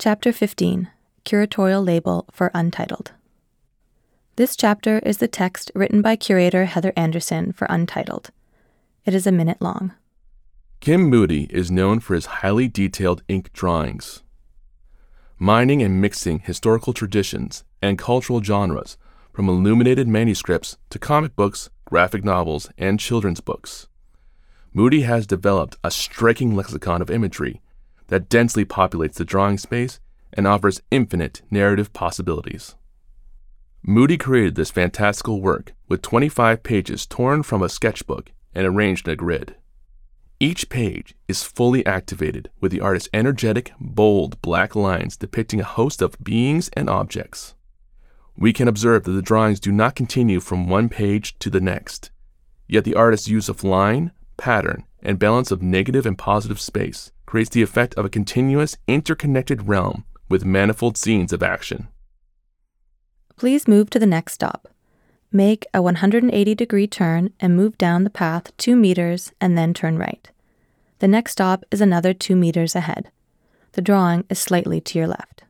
Chapter 15 Curatorial Label for Untitled. This chapter is the text written by curator Heather Anderson for Untitled. It is a minute long. Kim Moodie is known for his highly detailed ink drawings. Mining and mixing historical traditions and cultural genres, from illuminated manuscripts to comic books, graphic novels, and children's books. Moody has developed a striking lexicon of imagery that densely populates the drawing space and offers infinite narrative possibilities. Moodie created this fantastical work with 25 pages torn from a sketchbook and arranged in a grid. Each page is fully activated with the artist's energetic, bold black lines depicting a host of beings and objects. We can observe that the drawings do not continue from one page to the next, yet the artist's use of line, pattern, and balance of negative and positive space creates the effect of a continuous, interconnected realm with manifold scenes of action. Please move to the next stop. Make a 180 degree turn and move down the path 2 meters and then turn right. The next stop is another 2 meters ahead. The drawing is slightly to your left.